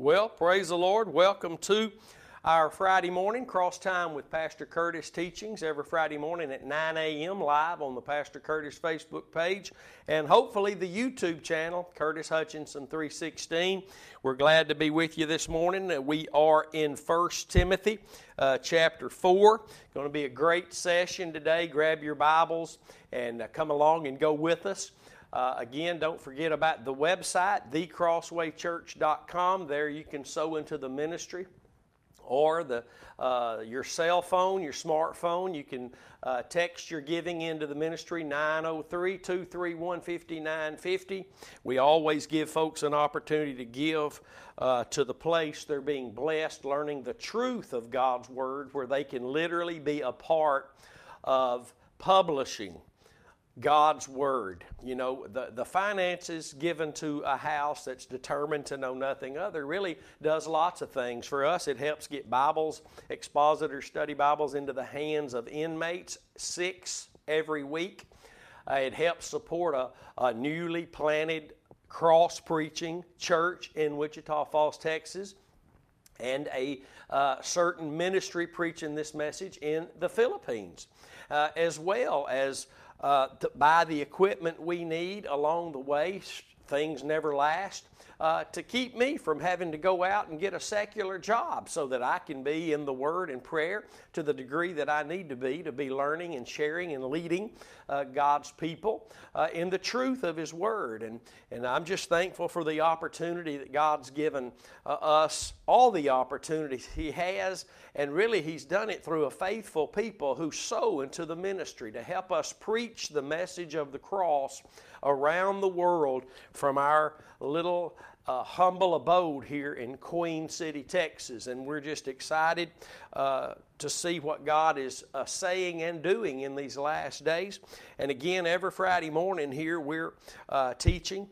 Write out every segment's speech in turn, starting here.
Well, praise the Lord. Welcome to our Friday morning cross time with Pastor Curtis teachings every Friday morning at 9 a.m. live on the Pastor Curtis Facebook page and hopefully the YouTube channel, Curtis Hutchinson 316. We're glad to be with you this morning. We are in 1 Timothy uh, chapter 4. Going to be a great session today. Grab your Bibles and uh, come along and go with us. Uh, again, don't forget about the website, thecrosswaychurch.com. There you can sow into the ministry or the, uh, your cell phone, your smartphone. You can uh, text your giving into the ministry 903 231 5950. We always give folks an opportunity to give uh, to the place they're being blessed, learning the truth of God's Word, where they can literally be a part of publishing God's Word. You know, the, the finances given to a house that's determined to know nothing other really does lots of things. For us, it helps get Bibles, expositor study Bibles, into the hands of inmates, six every week. Uh, it helps support a, a newly planted cross preaching church in Wichita Falls, Texas, and a uh, certain ministry preaching this message in the Philippines, uh, as well as uh, to buy the equipment we need along the way. Things never last uh, to keep me from having to go out and get a secular job so that I can be in the Word and prayer to the degree that I need to be to be learning and sharing and leading uh, God's people uh, in the truth of His Word. And, and I'm just thankful for the opportunity that God's given uh, us, all the opportunities He has, and really He's done it through a faithful people who sow into the ministry to help us preach the message of the cross around the world from our little uh, humble abode here in Queen City, Texas. And we're just excited uh, to see what God is uh, saying and doing in these last days. And again, every Friday morning here, we're uh, teaching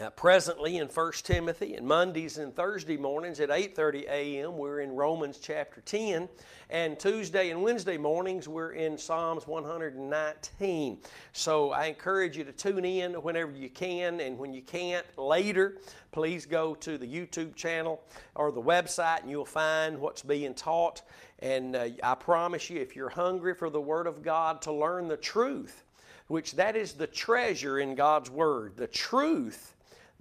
uh, presently in 1 Timothy and Mondays and Thursday mornings at 8:30 a.m. we're in Romans chapter 10 and Tuesday and Wednesday mornings we're in Psalms 119. So I encourage you to tune in whenever you can and when you can't later please go to the YouTube channel or the website and you'll find what's being taught and uh, I promise you if you're hungry for the word of God to learn the truth which that is the treasure in God's word the truth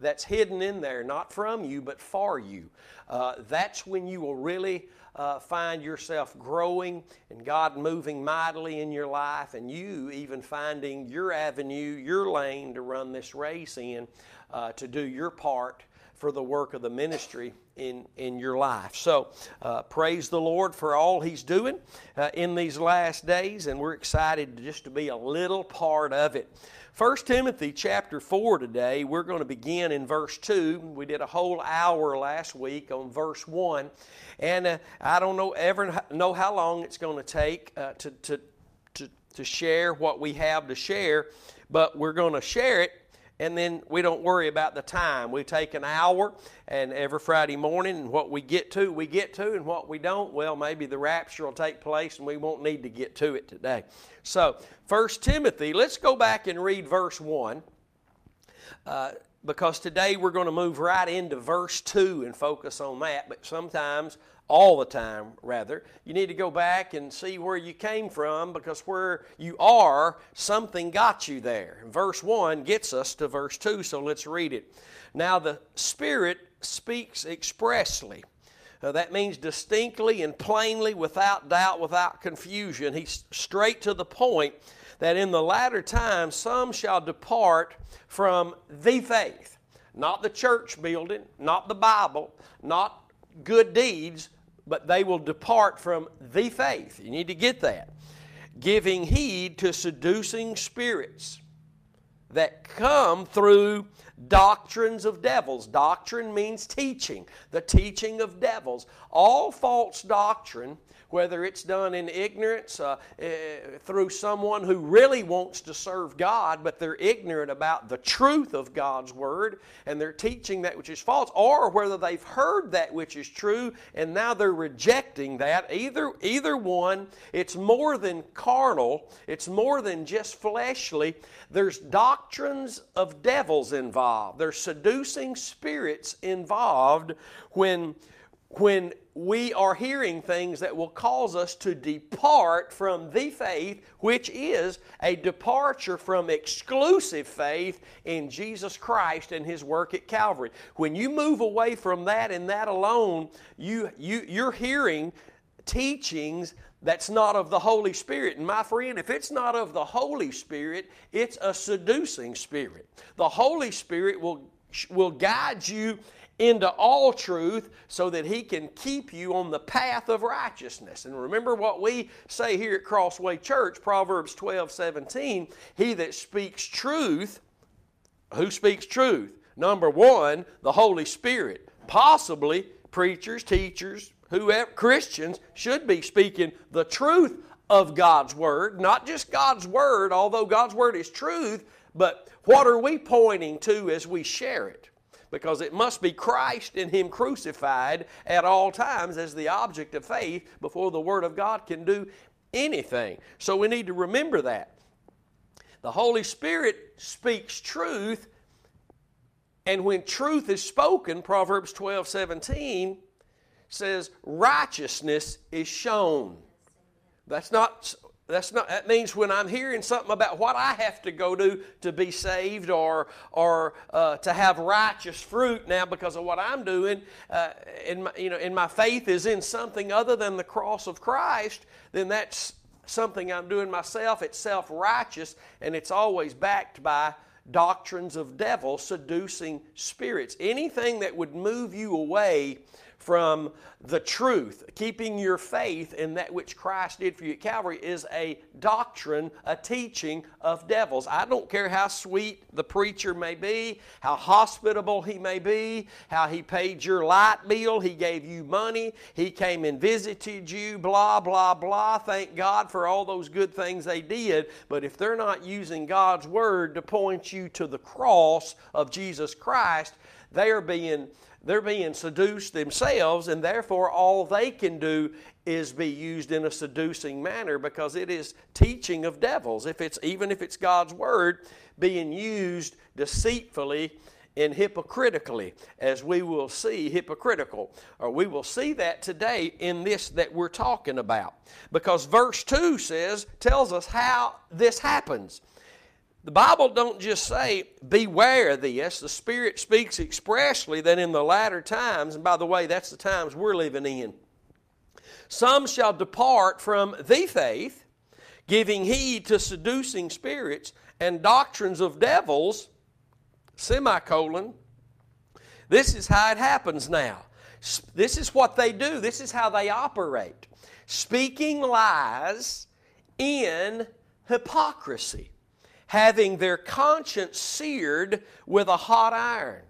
that's hidden in there, not from you, but for you. Uh, that's when you will really uh, find yourself growing and God moving mightily in your life, and you even finding your avenue, your lane to run this race in, uh, to do your part for the work of the ministry in, in your life. So, uh, praise the Lord for all He's doing uh, in these last days, and we're excited just to be a little part of it. 1 Timothy chapter 4 today, we're going to begin in verse 2. We did a whole hour last week on verse 1. And uh, I don't know ever know how long it's going to take uh, to, to, to, to share what we have to share, but we're going to share it and then we don't worry about the time. We take an hour and every Friday morning, and what we get to, we get to, and what we don't, well, maybe the rapture will take place and we won't need to get to it today. So, First Timothy, let's go back and read verse 1. Uh, because today we're going to move right into verse 2 and focus on that. But sometimes all the time, rather. You need to go back and see where you came from because where you are, something got you there. Verse 1 gets us to verse 2, so let's read it. Now, the Spirit speaks expressly. Uh, that means distinctly and plainly, without doubt, without confusion. He's straight to the point that in the latter times some shall depart from the faith. Not the church building, not the Bible, not good deeds, but they will depart from the faith. You need to get that. Giving heed to seducing spirits that come through doctrines of devils. Doctrine means teaching, the teaching of devils. All false doctrine whether it's done in ignorance uh, uh, through someone who really wants to serve God, but they're ignorant about the truth of God's Word and they're teaching that which is false, or whether they've heard that which is true and now they're rejecting that. Either, either one, it's more than carnal, it's more than just fleshly. There's doctrines of devils involved. There's seducing spirits involved when when we are hearing things that will cause us to depart from the faith, which is a departure from exclusive faith in Jesus Christ and His work at Calvary. When you move away from that and that alone, you, you, you're hearing teachings that's not of the Holy Spirit. And my friend, if it's not of the Holy Spirit, it's a seducing spirit. The Holy Spirit will, will guide you into all truth so that he can keep you on the path of righteousness. And remember what we say here at Crossway Church, Proverbs 12 17. He that speaks truth, who speaks truth? Number one, the Holy Spirit. Possibly preachers, teachers, whoever, Christians should be speaking the truth of God's Word, not just God's Word, although God's Word is truth, but what are we pointing to as we share it? Because it must be Christ and Him crucified at all times as the object of faith before the Word of God can do anything. So we need to remember that. The Holy Spirit speaks truth, and when truth is spoken, Proverbs 12 17 says, righteousness is shown. That's not that's not, that means when I'm hearing something about what I have to go do to be saved or, or uh, to have righteous fruit now because of what I'm doing, uh, and my, you know, and my faith is in something other than the cross of Christ, then that's something I'm doing myself. It's self righteous and it's always backed by doctrines of devil seducing spirits. Anything that would move you away from the truth. Keeping your faith in that which Christ did for you at Calvary is a doctrine, a teaching of devils. I don't care how sweet the preacher may be, how hospitable he may be, how he paid your light bill, he gave you money, he came and visited you, blah, blah, blah. Thank God for all those good things they did. But if they're not using God's Word to point you to the cross of Jesus Christ, they are being they're being seduced themselves, and therefore all they can do is be used in a seducing manner because it is teaching of devils. If it's even if it's God's word being used deceitfully and hypocritically, as we will see hypocritical, or we will see that today in this that we're talking about. Because verse 2 says, tells us how this happens. The Bible don't just say, beware of this. The Spirit speaks expressly that in the latter times, and by the way, that's the times we're living in, some shall depart from the faith, giving heed to seducing spirits and doctrines of devils, semicolon. This is how it happens now. This is what they do. This is how they operate. Speaking lies in hypocrisy having their conscience seared with a hot iron.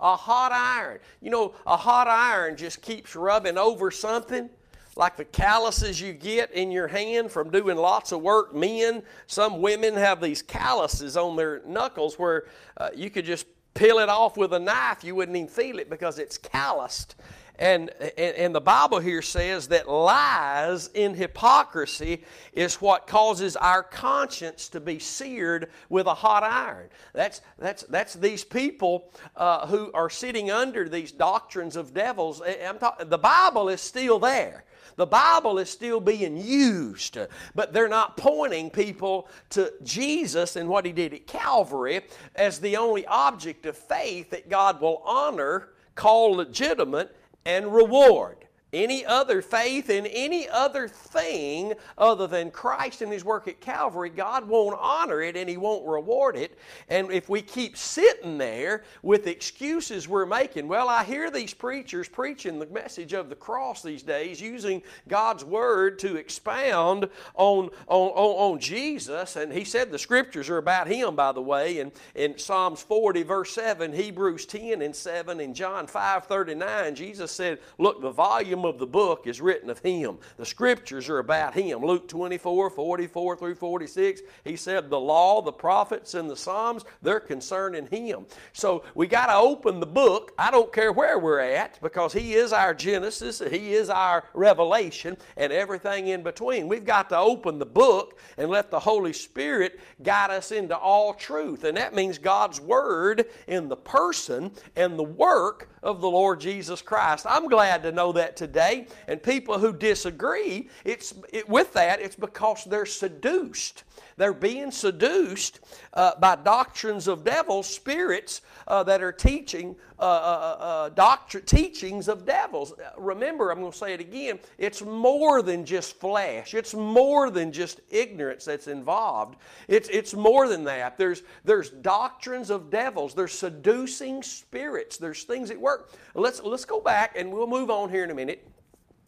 A hot iron. You know, a hot iron just keeps rubbing over something like the calluses you get in your hand from doing lots of work. Men, some women have these calluses on their knuckles where uh, you could just peel it off with a knife, you wouldn't even feel it because it's calloused. And, and, the Bible here says that lies in hypocrisy is what causes our conscience to be seared with a hot iron. That's, that's, that's these people uh, who are sitting under these doctrines of devils. Talk, the Bible is still there. The Bible is still being used, but they're not pointing people to Jesus and what He did at Calvary as the only object of faith that God will honor, call legitimate, and reward any other faith in any other thing other than Christ and His work at Calvary, God won't honor it and He won't reward it. And if we keep sitting there with excuses we're making, well, I hear these preachers preaching the message of the cross these days, using God's Word to expound on, on, on, on Jesus. And He said the Scriptures are about Him, by the way. And in Psalms 40, verse 7, Hebrews 10 and 7, and John 5 39, Jesus said, Look, the volume of the book is written of him. The scriptures are about him. Luke 24, 44 through 46, he said the law, the prophets, and the Psalms, they're concerning him. So we got to open the book. I don't care where we're at because he is our Genesis, he is our Revelation, and everything in between. We've got to open the book and let the Holy Spirit guide us into all truth. And that means God's Word in the person and the work of the Lord Jesus Christ. I'm glad to know that today. And people who disagree, it's it, with that, it's because they're seduced. They're being seduced uh, by doctrines of devils, spirits uh, that are teaching uh, uh, uh doctrine, teachings of devils. Remember, I'm going to say it again. It's more than just flesh. It's more than just ignorance that's involved. It's it's more than that. There's there's doctrines of devils. There's seducing spirits. There's things at work. Let's let's go back and we'll move on here in a minute.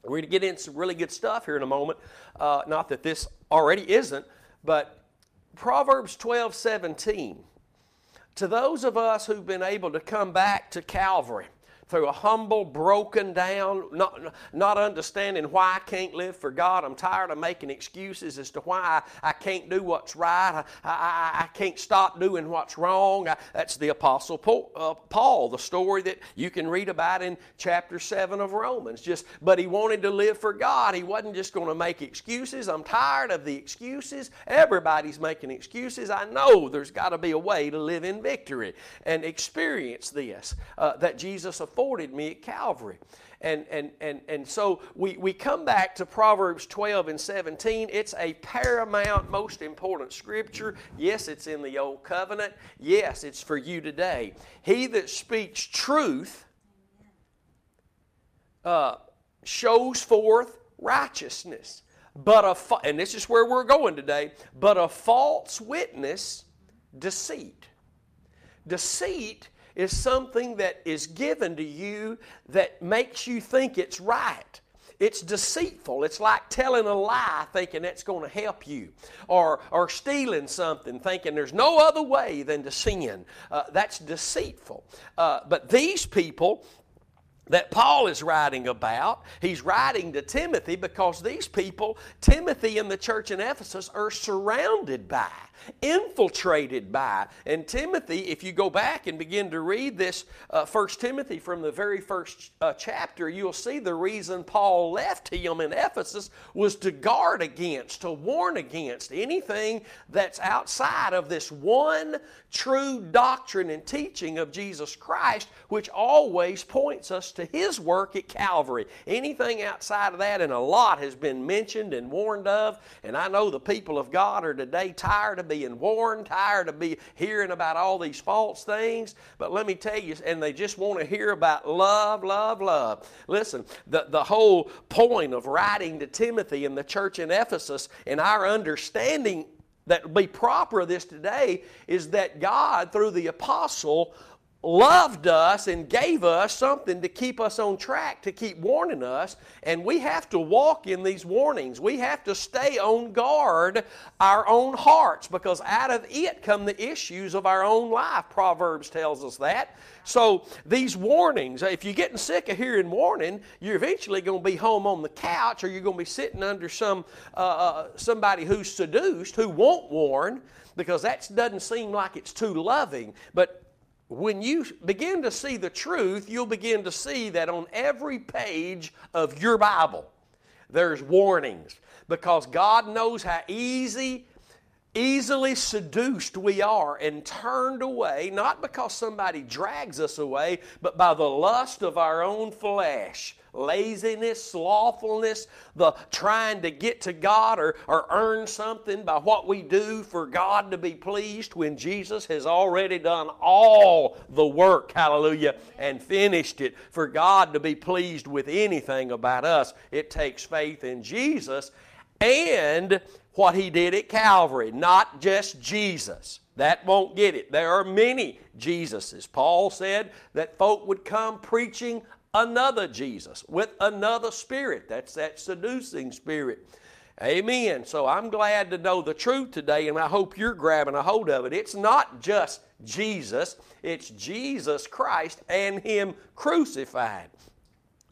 We're going to get into some really good stuff here in a moment. Uh, not that this already isn't, but Proverbs 12 17. To those of us who've been able to come back to Calvary, through a humble, broken down, not, not understanding why I can't live for God. I'm tired of making excuses as to why I, I can't do what's right. I, I, I can't stop doing what's wrong. That's the Apostle Paul, uh, Paul, the story that you can read about in chapter 7 of Romans. Just, but he wanted to live for God. He wasn't just going to make excuses. I'm tired of the excuses. Everybody's making excuses. I know there's got to be a way to live in victory and experience this uh, that Jesus me at Calvary. And, and, and, and so we, we come back to Proverbs 12 and 17. It's a paramount, most important scripture. Yes, it's in the Old Covenant. Yes, it's for you today. He that speaks truth uh, shows forth righteousness. But a, and this is where we're going today, but a false witness, deceit. Deceit is something that is given to you that makes you think it's right. It's deceitful. It's like telling a lie thinking that's going to help you, or, or stealing something thinking there's no other way than to sin. Uh, that's deceitful. Uh, but these people, that Paul is writing about. He's writing to Timothy because these people, Timothy and the church in Ephesus, are surrounded by infiltrated by. And Timothy, if you go back and begin to read this uh, First Timothy from the very first uh, chapter, you'll see the reason Paul left him in Ephesus was to guard against, to warn against anything that's outside of this one true doctrine and teaching of Jesus Christ, which always points us to his work at Calvary. Anything outside of that, and a lot has been mentioned and warned of, and I know the people of God are today tired of being warned, tired of be hearing about all these false things. But let me tell you, and they just want to hear about love, love, love. Listen, the, the whole point of writing to Timothy and the church in Ephesus and our understanding that will be proper of this today is that God, through the apostle, loved us and gave us something to keep us on track, to keep warning us. And we have to walk in these warnings. We have to stay on guard our own hearts because out of it come the issues of our own life. Proverbs tells us that. So these warnings, if you're getting sick of hearing warning, you're eventually going to be home on the couch or you're going to be sitting under some uh, uh, somebody who's seduced who won't warn because that doesn't seem like it's too loving. But when you begin to see the truth, you'll begin to see that on every page of your Bible, there's warnings. Because God knows how easy, easily seduced we are and turned away, not because somebody drags us away, but by the lust of our own flesh laziness, slothfulness, the trying to get to God or, or earn something by what we do for God to be pleased when Jesus has already done all the work, hallelujah, and finished it. For God to be pleased with anything about us, it takes faith in Jesus and what he did at Calvary, not just Jesus. That won't get it. There are many Jesuses. Paul said that folk would come preaching another Jesus with another spirit. That's that seducing spirit. Amen. So I'm glad to know the truth today, and I hope you're grabbing a hold of it. It's not just Jesus, it's Jesus Christ and Him crucified.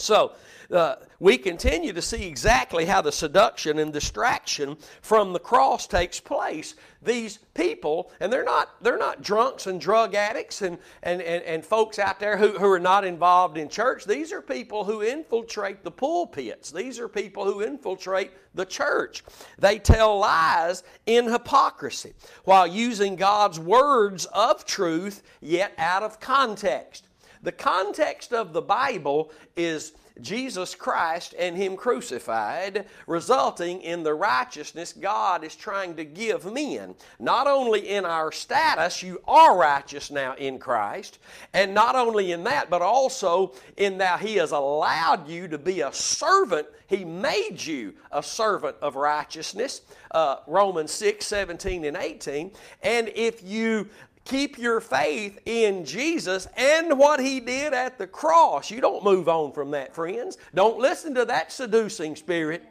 So, uh, we continue to see exactly how the seduction and distraction from the cross takes place. These people, and they're not, they're not drunks and drug addicts and, and, and, and folks out there who, who are not involved in church. These are people who infiltrate the pulpits. These are people who infiltrate the church. They tell lies in hypocrisy while using God's words of truth, yet out of context. The context of the Bible is Jesus Christ and Him crucified, resulting in the righteousness God is trying to give men. Not only in our status, you are righteous now in Christ, and not only in that, but also in that He has allowed you to be a servant. He made you a servant of righteousness. Uh, Romans 6, 17, and 18. And if you keep your faith in Jesus and what He did at the cross. You don't move on from that, friends. Don't listen to that seducing spirit.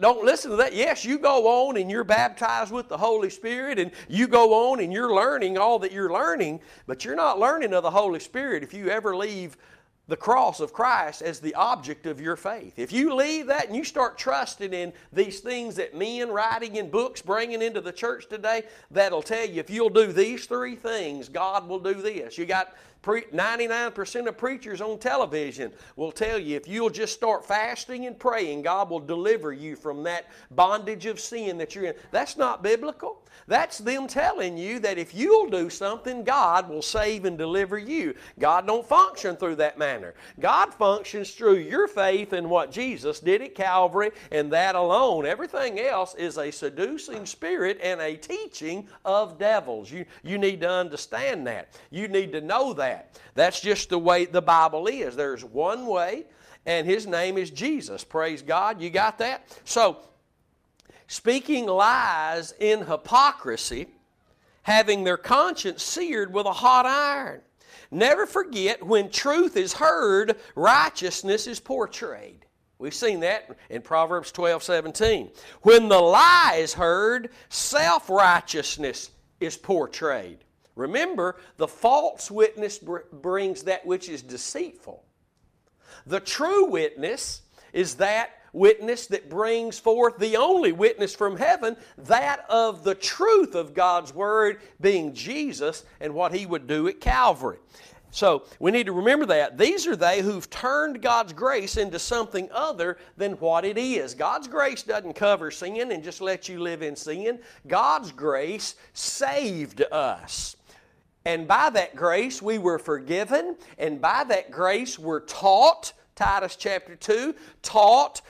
Don't listen to that. Yes, you go on and you're baptized with the Holy Spirit and you go on and you're learning all that you're learning, but you're not learning of the Holy Spirit if you ever leave the cross of Christ as the object of your faith. If you leave that and you start trusting in these things that men writing in books bringing into the church today, that'll tell you if you'll do these three things, God will do this. You got 99% of preachers on television will tell you if you'll just start fasting and praying, God will deliver you from that bondage of sin that you're in. That's not biblical. That's them telling you that if you'll do something, God will save and deliver you. God don't function through that manner. God functions through your faith in what Jesus did at Calvary and that alone. Everything else is a seducing spirit and a teaching of devils. You, you need to understand that. You need to know that that. That's just the way the Bible is. There's one way, and His name is Jesus. Praise God. You got that? So, speaking lies in hypocrisy, having their conscience seared with a hot iron. Never forget when truth is heard, righteousness is portrayed. We've seen that in Proverbs 12 17. When the lie is heard, self righteousness is portrayed. Remember, the false witness br- brings that which is deceitful. The true witness is that witness that brings forth the only witness from heaven, that of the truth of God's Word being Jesus and what He would do at Calvary. So we need to remember that. These are they who've turned God's grace into something other than what it is. God's grace doesn't cover sin and just let you live in sin. God's grace saved us. And by that grace, we were forgiven. And by that grace, we're taught, Titus chapter 2, taught.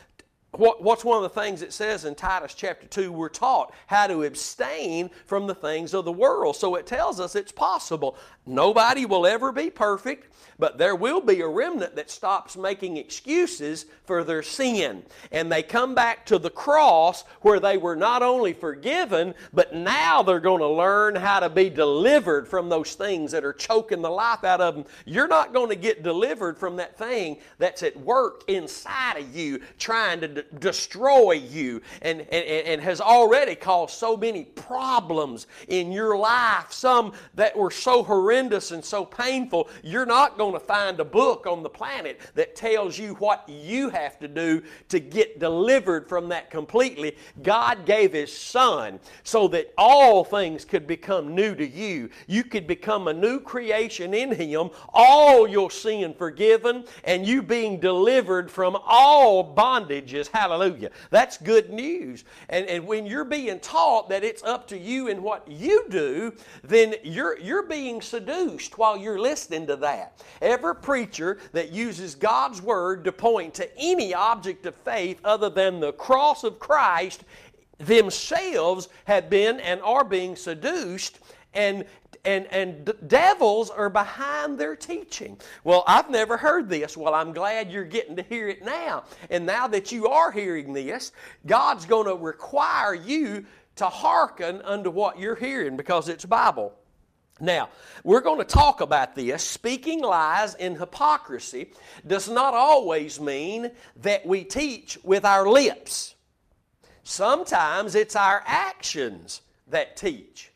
What, what's one of the things it says in Titus chapter 2? We're taught how to abstain from the things of the world. So it tells us it's possible. Nobody will ever be perfect. But there will be a remnant that stops making excuses for their sin. And they come back to the cross where they were not only forgiven, but now they're going to learn how to be delivered from those things that are choking the life out of them. You're not going to get delivered from that thing that's at work inside of you, trying to d- destroy you and, and, and has already caused so many problems in your life, some that were so horrendous and so painful. You're not going going to find a book on the planet that tells you what you have to do to get delivered from that completely. God gave His Son so that all things could become new to you. You could become a new creation in Him, all your sin forgiven, and you being delivered from all bondages. Hallelujah. That's good news. And, and when you're being taught that it's up to you and what you do, then you're, you're being seduced while you're listening to that. Every preacher that uses God's Word to point to any object of faith other than the cross of Christ themselves have been and are being seduced and and, and devils are behind their teaching. Well, I've never heard this. Well, I'm glad you're getting to hear it now. And now that you are hearing this, God's going to require you to hearken unto what you're hearing because it's Bible. Now, we're going to talk about this. Speaking lies in hypocrisy does not always mean that we teach with our lips. Sometimes it's our actions that teach.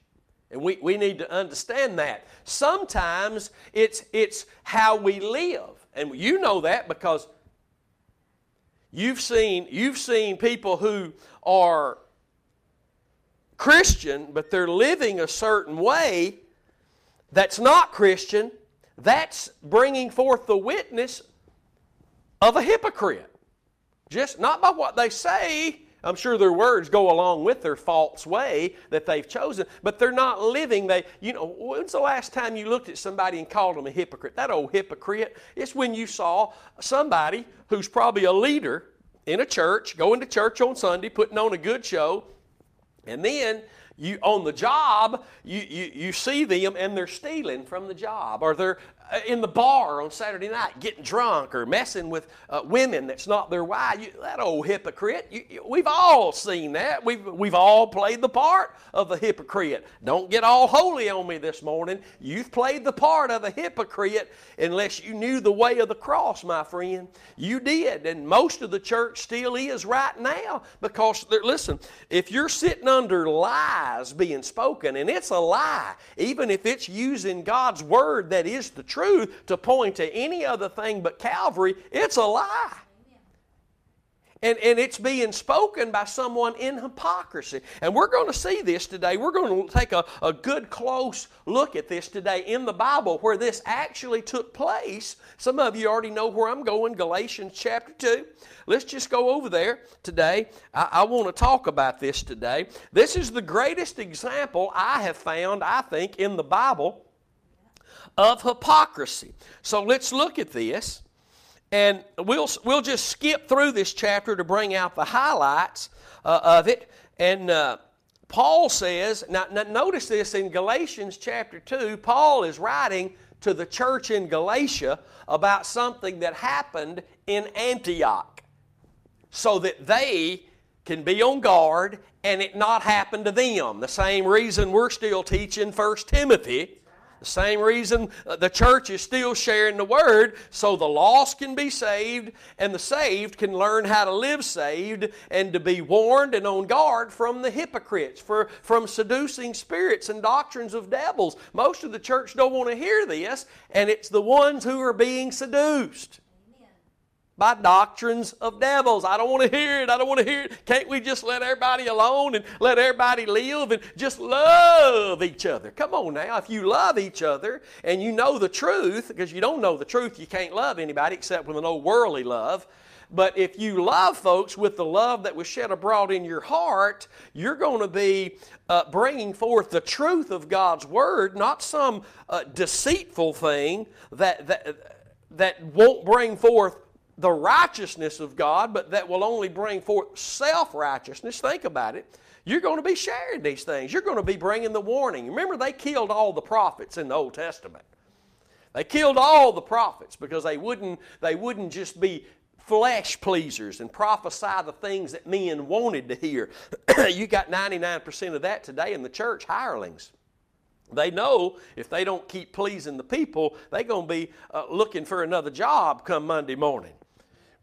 And we, we need to understand that. Sometimes it's, it's how we live. And you know that because You've seen, you've seen people who are Christian, but they're living a certain way that's not Christian. That's bringing forth the witness of a hypocrite. Just not by what they say, I'm sure their words go along with their false way that they've chosen, but they're not living. They, you know, when's the last time you looked at somebody and called them a hypocrite? That old hypocrite. It's when you saw somebody who's probably a leader in a church, going to church on Sunday, putting on a good show, and then you on the job, you, you, you see them and they're stealing from the job, or they're in the bar on Saturday night getting drunk or messing with uh, women that's not their wife. You, that old hypocrite. You, you, we've all seen that. We've, we've all played the part of the hypocrite. Don't get all holy on me this morning. You've played the part of a hypocrite unless you knew the way of the cross, my friend. You did. And most of the church still is right now because, listen, if you're sitting under lies being spoken, and it's a lie, even if it's using God's word that is the truth to point to any other thing but Calvary, it's a lie. And, and it's being spoken by someone in hypocrisy. And we're going to see this today. We're going to take a, a good close look at this today in the Bible where this actually took place. Some of you already know where I'm going, Galatians chapter 2. Let's just go over there today. I, I want to talk about this today. This is the greatest example I have found, I think, in the Bible of hypocrisy. So let's look at this. And we'll, we'll just skip through this chapter to bring out the highlights uh, of it. And uh, Paul says, now, now notice this in Galatians chapter 2, Paul is writing to the church in Galatia about something that happened in Antioch so that they can be on guard and it not happen to them. The same reason we're still teaching 1 Timothy the same reason uh, the church is still sharing the word so the lost can be saved and the saved can learn how to live saved and to be warned and on guard from the hypocrites, for, from seducing spirits and doctrines of devils. Most of the church don't want to hear this, and it's the ones who are being seduced by doctrines of devils. I don't want to hear it. I don't want to hear it. Can't we just let everybody alone and let everybody live and just love each other? Come on now. If you love each other and you know the truth, because you don't know the truth, you can't love anybody except with an old worldly love. But if you love folks with the love that was shed abroad in your heart, you're going to be uh, bringing forth the truth of God's Word, not some uh, deceitful thing that, that, that won't bring forth the righteousness of God, but that will only bring forth self righteousness. Think about it. You're going to be sharing these things. You're going to be bringing the warning. Remember, they killed all the prophets in the Old Testament. They killed all the prophets because they wouldn't, they wouldn't just be flesh pleasers and prophesy the things that men wanted to hear. you got 99% of that today in the church, hirelings. They know if they don't keep pleasing the people, they're going to be uh, looking for another job come Monday morning.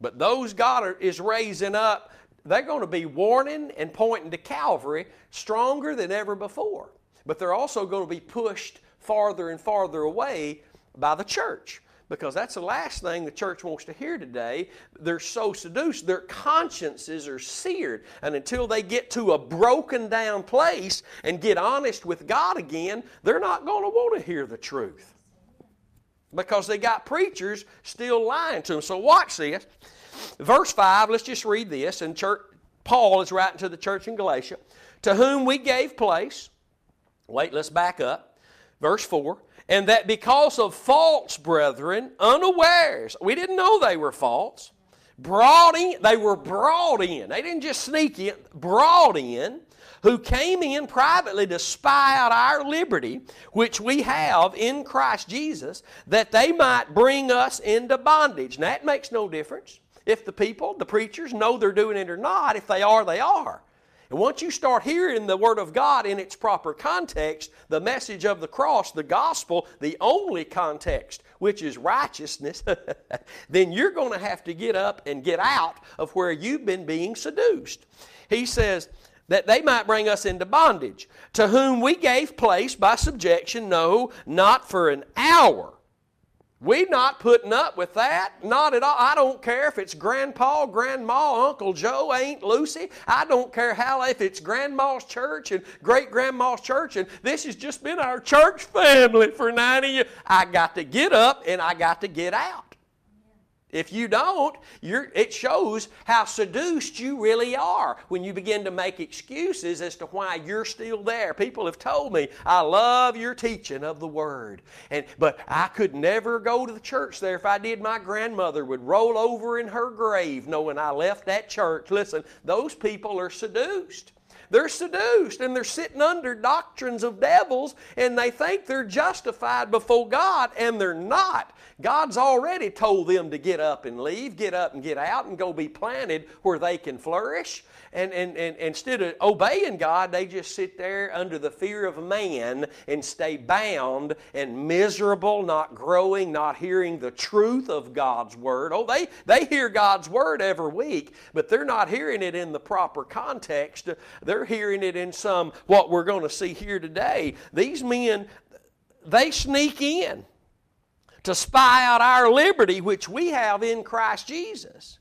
But those God is raising up, they're going to be warning and pointing to Calvary stronger than ever before. But they're also going to be pushed farther and farther away by the church because that's the last thing the church wants to hear today. They're so seduced, their consciences are seared. And until they get to a broken down place and get honest with God again, they're not going to want to hear the truth because they got preachers still lying to them. So watch this. Verse 5, let's just read this. And church, Paul is writing to the church in Galatia, to whom we gave place. Wait, let's back up. Verse 4 and that because of false brethren, unawares, we didn't know they were false, brought in, they were brought in. They didn't just sneak in, brought in, who came in privately to spy out our liberty, which we have in Christ Jesus, that they might bring us into bondage. Now, that makes no difference if the people, the preachers, know they're doing it or not. If they are, they are. And once you start hearing the Word of God in its proper context, the message of the cross, the gospel, the only context, which is righteousness, then you're going to have to get up and get out of where you've been being seduced. He says, that they might bring us into bondage, to whom we gave place by subjection, no, not for an hour, We not putting up with that. Not at all. I don't care if it's grandpa, grandma, Uncle Joe, Aunt Lucy. I don't care how if it's grandma's church and great grandma's church and this has just been our church family for 90 years. I got to get up and I got to get out. If you don't, it shows how seduced you really are when you begin to make excuses as to why you're still there. People have told me, I love your teaching of the Word. And, but I could never go to the church there. If I did, my grandmother would roll over in her grave knowing I left that church. Listen, those people are seduced. They're seduced and they're sitting under doctrines of devils and they think they're justified before God and they're not. God's already told them to get up and leave, get up and get out and go be planted where they can flourish. And, and, and instead of obeying God, they just sit there under the fear of man and stay bound and miserable, not growing, not hearing the truth of God's Word. Oh, they, they hear God's Word every week, but they're not hearing it in the proper context. They're hearing it in some, what we're going to see here today. These men, they sneak in to spy out our liberty which we have in Christ Jesus.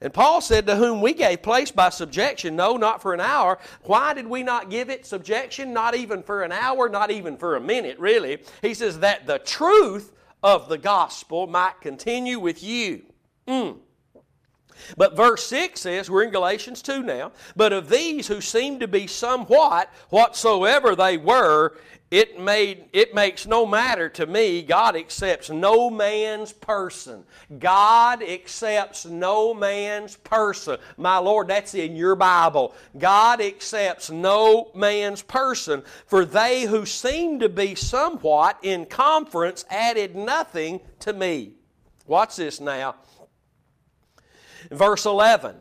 And Paul said, To whom we gave place by subjection, no, not for an hour. Why did we not give it subjection? Not even for an hour, not even for a minute, really. He says, That the truth of the gospel might continue with you. Mm. But verse 6 says, we're in Galatians 2 now, but of these who seem to be somewhat, whatsoever they were, it, made, it makes no matter to me. God accepts no man's person. God accepts no man's person. My Lord, that's in your Bible. God accepts no man's person. For they who seem to be somewhat in conference added nothing to me. Watch this now. Verse 11.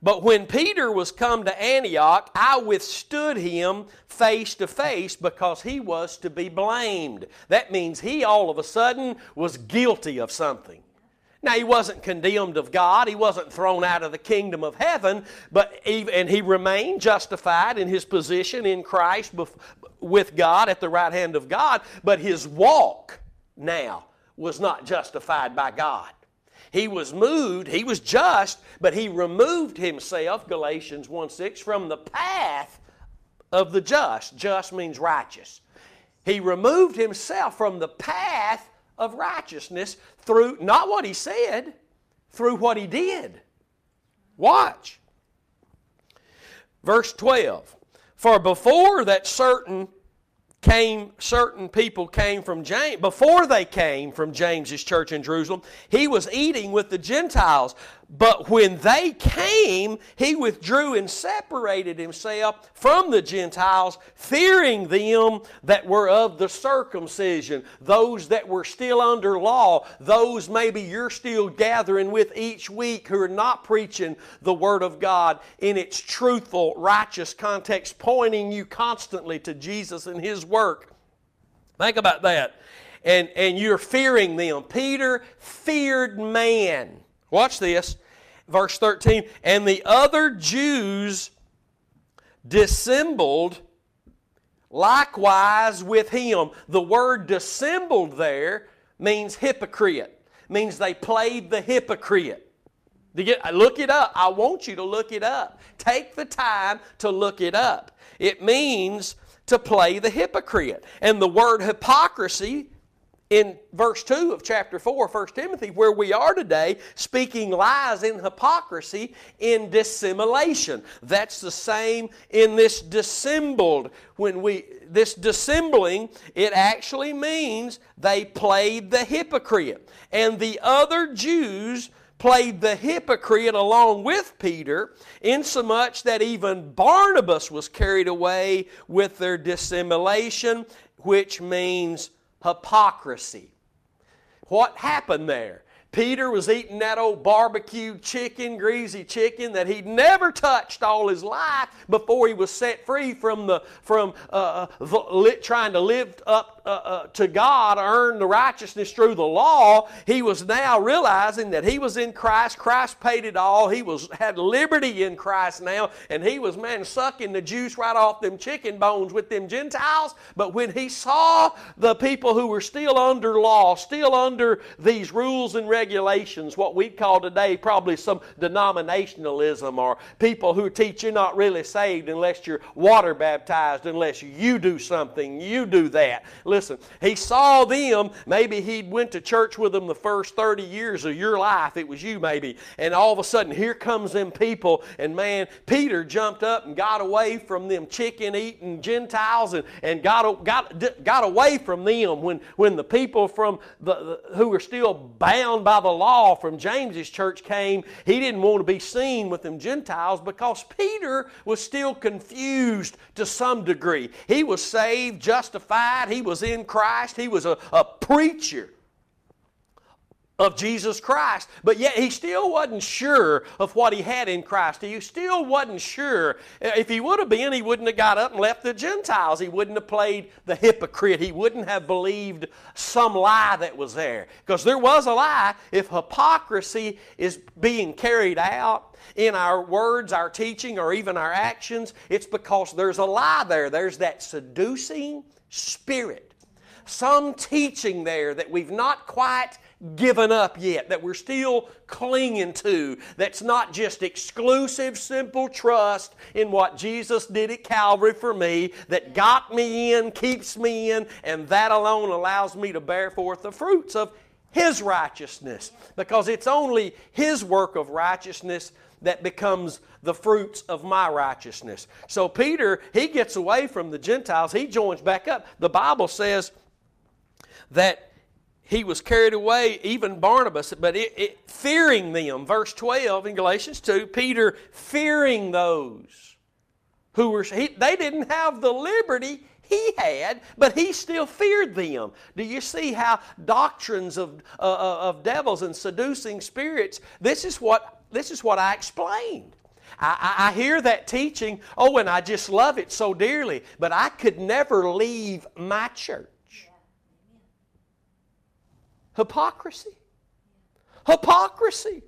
But when Peter was come to Antioch, I withstood him face to face because he was to be blamed. That means he all of a sudden was guilty of something. Now, he wasn't condemned of God. He wasn't thrown out of the kingdom of heaven, but even, and he remained justified in his position in Christ with God at the right hand of God, but his walk now was not justified by God. He was moved, he was just, but he removed himself, Galatians 1 6, from the path of the just. Just means righteous. He removed himself from the path of righteousness through not what he said, through what he did. Watch. Verse 12. For before that certain came certain people came from James before they came from James's church in Jerusalem he was eating with the Gentiles but when they came, he withdrew and separated himself from the Gentiles, fearing them that were of the circumcision, those that were still under law, those maybe you're still gathering with each week who are not preaching the Word of God in its truthful, righteous context, pointing you constantly to Jesus and His work. Think about that. And, and you're fearing them. Peter feared man. Watch this. Verse 13. And the other Jews dissembled likewise with him. The word dissembled there means hypocrite, means they played the hypocrite. Get, look it up. I want you to look it up. Take the time to look it up. It means to play the hypocrite. And the word hypocrisy in verse 2 of chapter 4, 1 Timothy, where we are today, speaking lies in hypocrisy, in dissimulation. That's the same in this dissembled. When we, this dissembling, it actually means they played the hypocrite. And the other Jews played the hypocrite along with Peter, insomuch that even Barnabas was carried away with their dissimulation, which means hypocrisy. What happened there? Peter was eating that old barbecued chicken, greasy chicken that he'd never touched all his life before he was set free from the from uh, uh trying to live up uh, uh, to God, earn the righteousness through the law, he was now realizing that he was in Christ. Christ paid it all. He was had liberty in Christ now, and he was man sucking the juice right off them chicken bones with them Gentiles. But when he saw the people who were still under law, still under these rules and regulations, what we'd call today probably some denominationalism, or people who teach you're not really saved unless you're water baptized, unless you do something, you do that. Listen, he saw them. Maybe he went to church with them the first 30 years of your life. It was you, maybe. And all of a sudden, here comes them people. And man, Peter jumped up and got away from them chicken eating Gentiles and, and got, got, got away from them when, when the people from the, the, who were still bound by the law from James's church came. He didn't want to be seen with them Gentiles because Peter was still confused to some degree. He was saved, justified, he was in Christ, he was a, a preacher of Jesus Christ, but yet he still wasn't sure of what he had in Christ. He still wasn't sure. If he would have been, he wouldn't have got up and left the Gentiles. He wouldn't have played the hypocrite. He wouldn't have believed some lie that was there. Because there was a lie. If hypocrisy is being carried out, in our words, our teaching, or even our actions, it's because there's a lie there. There's that seducing spirit. Some teaching there that we've not quite given up yet, that we're still clinging to, that's not just exclusive, simple trust in what Jesus did at Calvary for me, that got me in, keeps me in, and that alone allows me to bear forth the fruits of His righteousness. Because it's only His work of righteousness that becomes the fruits of my righteousness. So Peter, he gets away from the Gentiles, he joins back up. The Bible says that he was carried away, even Barnabas, but it, it, fearing them. Verse 12 in Galatians 2, Peter fearing those who were, he, they didn't have the liberty he had, but he still feared them. Do you see how doctrines of, uh, uh of devils and seducing spirits, this is what, this is what I explained. I, I, hear that teaching, oh, and I just love it so dearly, but I could never leave my church. Hypocrisy. Hypocrisy.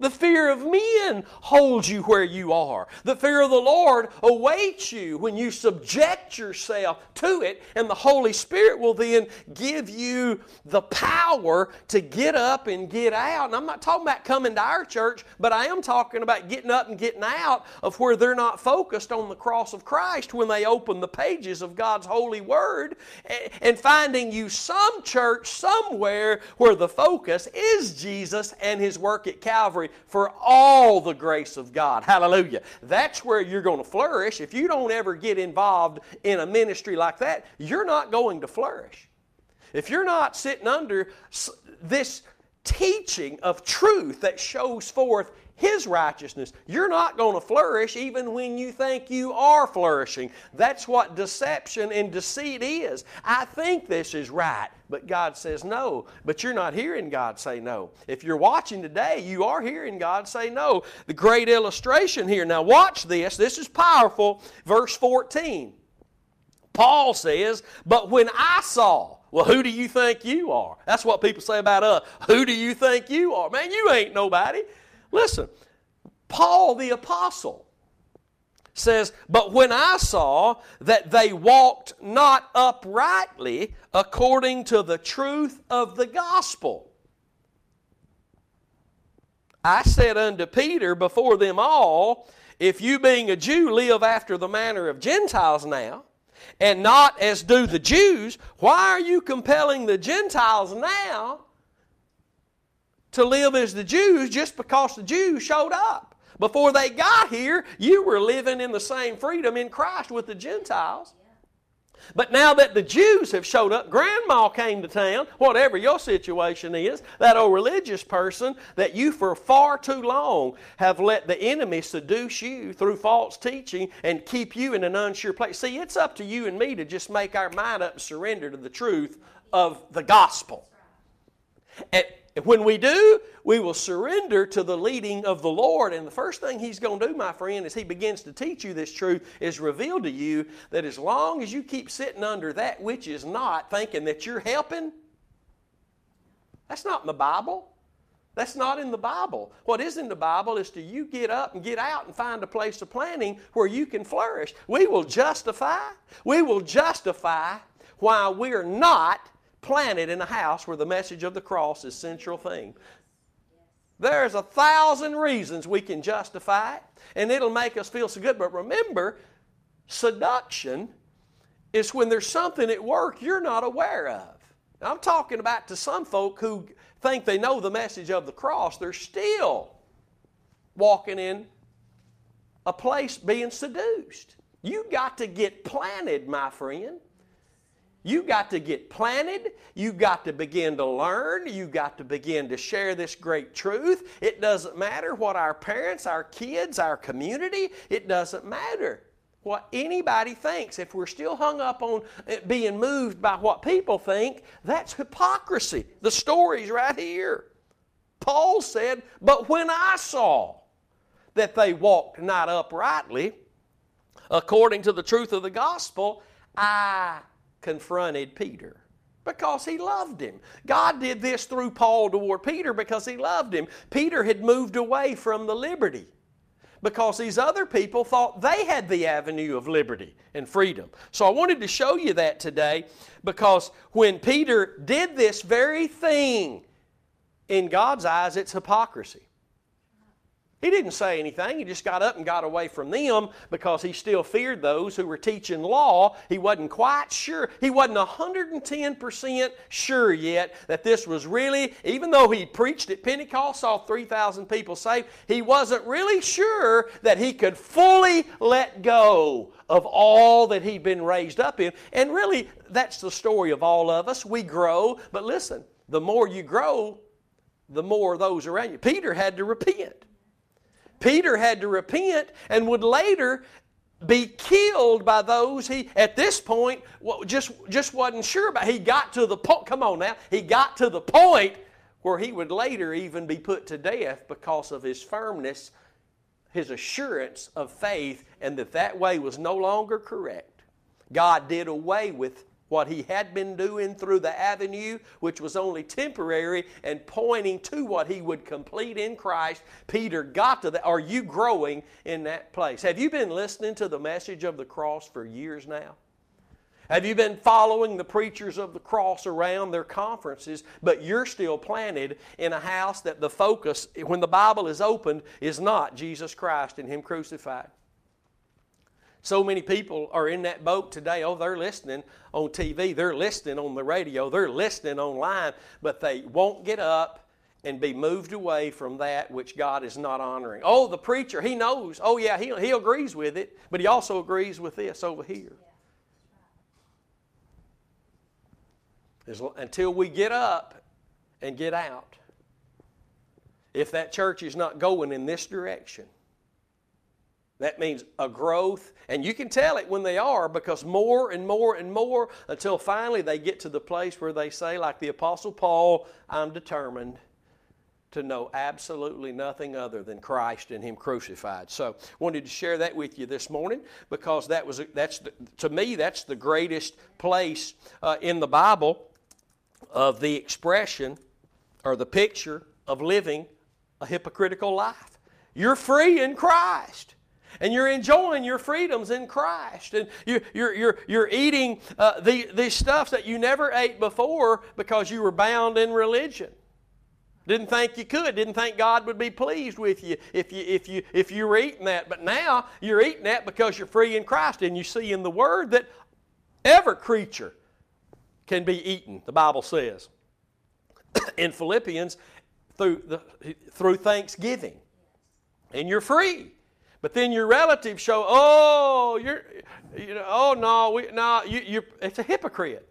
The fear of men holds you where you are. The fear of the Lord awaits you when you subject yourself to it, and the Holy Spirit will then give you the power to get up and get out. And I'm not talking about coming to our church, but I am talking about getting up and getting out of where they're not focused on the cross of Christ when they open the pages of God's holy word and finding you some church somewhere where the focus is Jesus and His work at Calvary for all the grace of God. Hallelujah. That's where you're going to flourish. If you don't ever get involved in a ministry like that, you're not going to flourish. If you're not sitting under this teaching of truth that shows forth his righteousness. You're not going to flourish even when you think you are flourishing. That's what deception and deceit is. I think this is right, but God says no. But you're not hearing God say no. If you're watching today, you are hearing God say no. The great illustration here. Now, watch this. This is powerful. Verse 14. Paul says, But when I saw, well, who do you think you are? That's what people say about us. Who do you think you are? Man, you ain't nobody. Listen, Paul the Apostle says, But when I saw that they walked not uprightly according to the truth of the gospel, I said unto Peter before them all, If you being a Jew live after the manner of Gentiles now, and not as do the Jews, why are you compelling the Gentiles now to live as the Jews just because the Jews showed up. Before they got here, you were living in the same freedom in Christ with the Gentiles. But now that the Jews have showed up, grandma came to town, whatever your situation is, that old religious person that you for far too long have let the enemy seduce you through false teaching and keep you in an unsure place. See, it's up to you and me to just make our mind up and surrender to the truth of the gospel. And when we do, we will surrender to the leading of the Lord. And the first thing He's going to do, my friend, as He begins to teach you this truth, is reveal to you that as long as you keep sitting under that which is not, thinking that you're helping, that's not in the Bible. That's not in the Bible. What is in the Bible is to you get up and get out and find a place of planting where you can flourish. We will justify, we will justify why we're not planted in a house where the message of the cross is central theme. There's a thousand reasons we can justify it, and it'll make us feel so good. But remember, seduction is when there's something at work you're not aware of. I'm talking about to some folk who think they know the message of the cross, they're still walking in a place being seduced. You got to get planted, my friend. You got to get planted. You got to begin to learn. You got to begin to share this great truth. It doesn't matter what our parents, our kids, our community, it doesn't matter what anybody thinks. If we're still hung up on being moved by what people think, that's hypocrisy. The story's right here. Paul said, But when I saw that they walked not uprightly, according to the truth of the gospel, I confronted Peter because he loved him. God did this through Paul toward Peter because he loved him. Peter had moved away from the liberty because these other people thought they had the avenue of liberty and freedom. So I wanted to show you that today because when Peter did this very thing, in God's eyes, it's hypocrisy. He didn't say anything. He just got up and got away from them because he still feared those who were teaching law. He wasn't quite sure. He wasn't 110% sure yet that this was really, even though he preached at Pentecost, saw 3,000 people saved, he wasn't really sure that he could fully let go of all that he'd been raised up in. And really, that's the story of all of us. We grow, but listen, the more you grow, the more those around you. Peter had to repent. Peter had to repent and would later be killed by those he at this point just just wasn't sure about. He got to the point come on now he got to the point where he would later even be put to death because of his firmness his assurance of faith and that that way was no longer correct. God did away with what he had been doing through the avenue, which was only temporary and pointing to what he would complete in Christ, Peter got to that. Are you growing in that place? Have you been listening to the message of the cross for years now? Have you been following the preachers of the cross around their conferences, but you're still planted in a house that the focus, when the Bible is opened, is not Jesus Christ and Him crucified? So many people are in that boat today. Oh, they're listening on TV, they're listening on the radio, they're listening online, but they won't get up and be moved away from that which God is not honoring. Oh, the preacher, he knows. Oh, yeah, he, he agrees with it, but he also agrees with this over here. As, until we get up and get out. If that church is not going in this direction, that means a growth, and you can tell it when they are because more and more and more until finally they get to the place where they say, like the Apostle Paul, I'm determined to know absolutely nothing other than Christ and Him crucified. So, wanted to share that with you this morning because that was that's the, to me that's the greatest place uh, in the Bible of the expression or the picture of living a hypocritical life. You're free in Christ and you're enjoying your freedoms in Christ. And you, you're, you're, you're eating uh, the, these stuffs that you never ate before because you were bound in religion. Didn't think you could. Didn't think God would be pleased with you if you if you if you were eating that. But now you're eating that because you're free in Christ, and you see in the Word that every creature can be eaten. The Bible says in Philippians through the, through thanksgiving, and you're free. But then your relatives show, oh, you're, you know, oh no, we, no, you, you're, it's a hypocrite.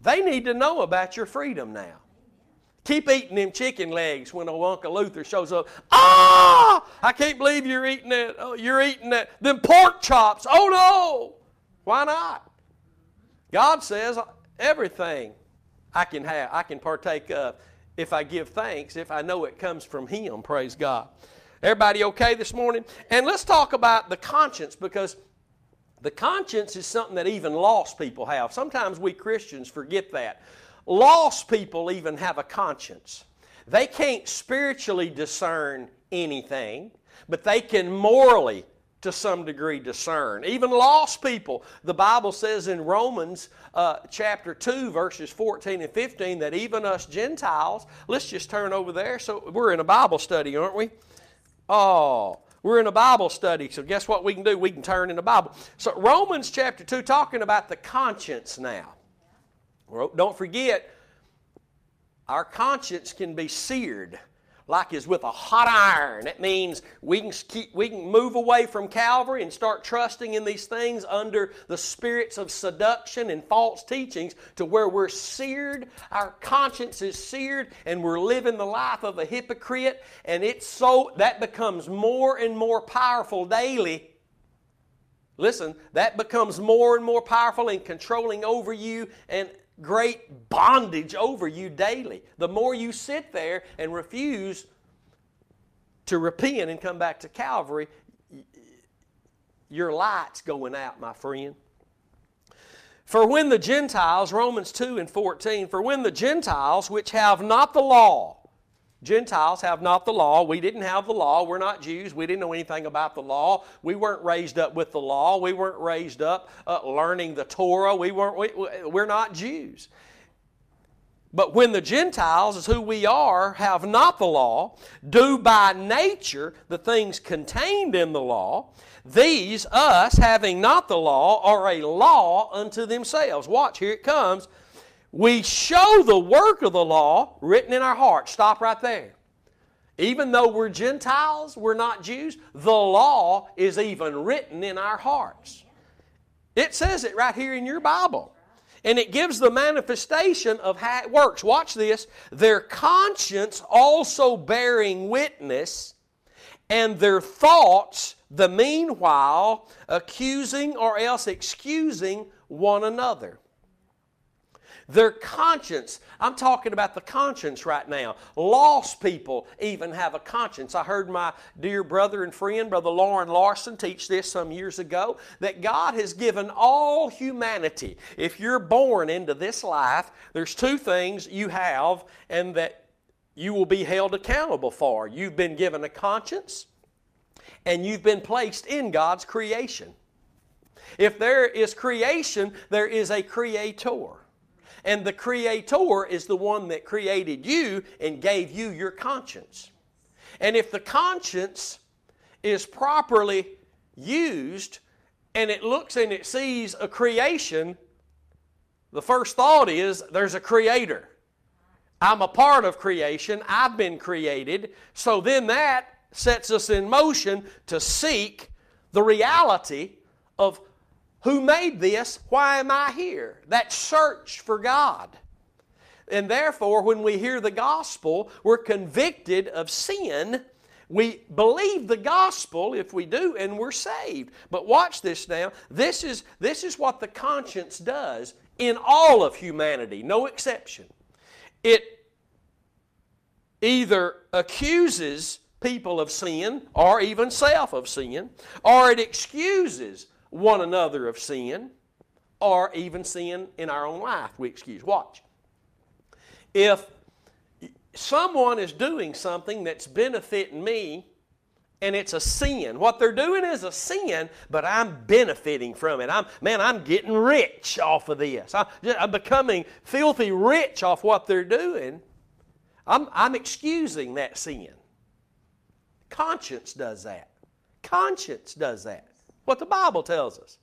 They need to know about your freedom now. Keep eating them chicken legs when old Uncle Luther shows up. Ah, I can't believe you're eating that. Oh, you're eating that. Them pork chops. Oh no. Why not? God says everything I can have, I can partake of if I give thanks, if I know it comes from Him. Praise God. Everybody okay this morning? And let's talk about the conscience because the conscience is something that even lost people have. Sometimes we Christians forget that. Lost people even have a conscience. They can't spiritually discern anything, but they can morally to some degree discern. Even lost people, the Bible says in Romans uh, chapter 2, verses 14 and 15, that even us Gentiles, let's just turn over there. So we're in a Bible study, aren't we? Oh, we're in a Bible study, so guess what we can do? We can turn in the Bible. So Romans chapter 2, talking about the conscience now. Don't forget, our conscience can be seared like as with a hot iron. That means we can, keep, we can move away from Calvary and start trusting in these things under the spirits of seduction and false teachings to where we're seared, our conscience is seared, and we're living the life of a hypocrite, and it's so that becomes more and more powerful daily. Listen, that becomes more and more powerful in controlling over you and great bondage over you daily. The more you sit there and refuse to repent and come back to Calvary, your light's going out, my friend. For when the Gentiles, Romans 2 and 14, for when the Gentiles which have not the law, Gentiles have not the law. We didn't have the law. We're not Jews. We didn't know anything about the law. We weren't raised up with the law. We weren't raised up uh, learning the Torah. We weren't, we, we're not Jews. But when the Gentiles, is who we are, have not the law, do by nature the things contained in the law, these, us, having not the law, are a law unto themselves. Watch, here it comes we show the work of the law written in our hearts. Stop right there. Even though we're Gentiles, we're not Jews, the law is even written in our hearts. It says it right here in your Bible. And it gives the manifestation of how it works. Watch this. Their conscience also bearing witness, and their thoughts, the meanwhile, accusing or else excusing one another. Their conscience, I'm talking about the conscience right now. Lost people even have a conscience. I heard my dear brother and friend, Brother Loren Larson, teach this some years ago that God has given all humanity. If you're born into this life, there's two things you have and that you will be held accountable for. You've been given a conscience and you've been placed in God's creation. If there is creation, there is a creator. And the Creator is the one that created you and gave you your conscience. And if the conscience is properly used and it looks and it sees a creation, the first thought is there's a creator. I'm a part of creation, I've been created. So then that sets us in motion to seek the reality of who made this? Why am I here? That search for God. And therefore, when we hear the gospel, we're convicted of sin. We believe the gospel if we do, and we're saved. But watch this now. This is, this is what the conscience does in all of humanity, no exception. It either accuses people of sin or even self of sin, or it excuses one another of sin or even sin in our own life we excuse. Watch. If someone is doing something that's benefiting me and it's a sin. What they're doing is a sin, but I'm benefiting from it. I'm man, I'm getting rich off of this. I, am becoming filthy rich off what they're doing. I'm, I'm excusing that sin. Conscience does that. Conscience does that what the Bible tells us.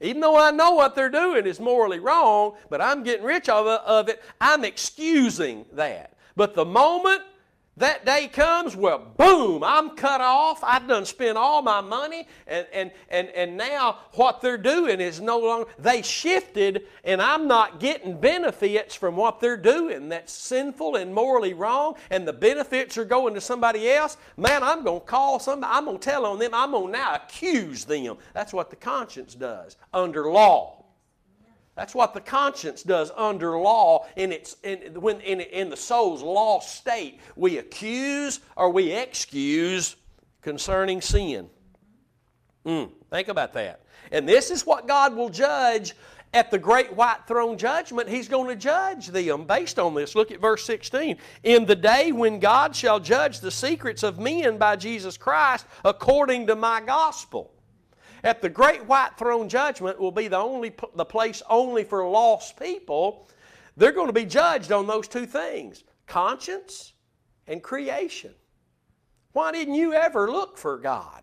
Even though I know what they're doing is morally wrong, but I'm getting rich of it, I'm excusing that. But the moment that day comes, well, boom, I'm cut off. I've done spent all my money, and, and, and, and now what they're doing is no longer, they shifted, and I'm not getting benefits from what they're doing. That's sinful and morally wrong, and the benefits are going to somebody else. Man, I'm going to call somebody, I'm going to tell on them, I'm going to now accuse them. That's what the conscience does under law. That's what the conscience does under law in, its, in, when, in, in the soul's lost state. We accuse or we excuse concerning sin. Mm, think about that. And this is what God will judge at the great white throne judgment. He's going to judge them based on this. Look at verse 16. In the day when God shall judge the secrets of men by Jesus Christ according to my gospel. At the great white throne judgment will be the only the place only for lost people. They're going to be judged on those two things, conscience and creation. Why didn't you ever look for God?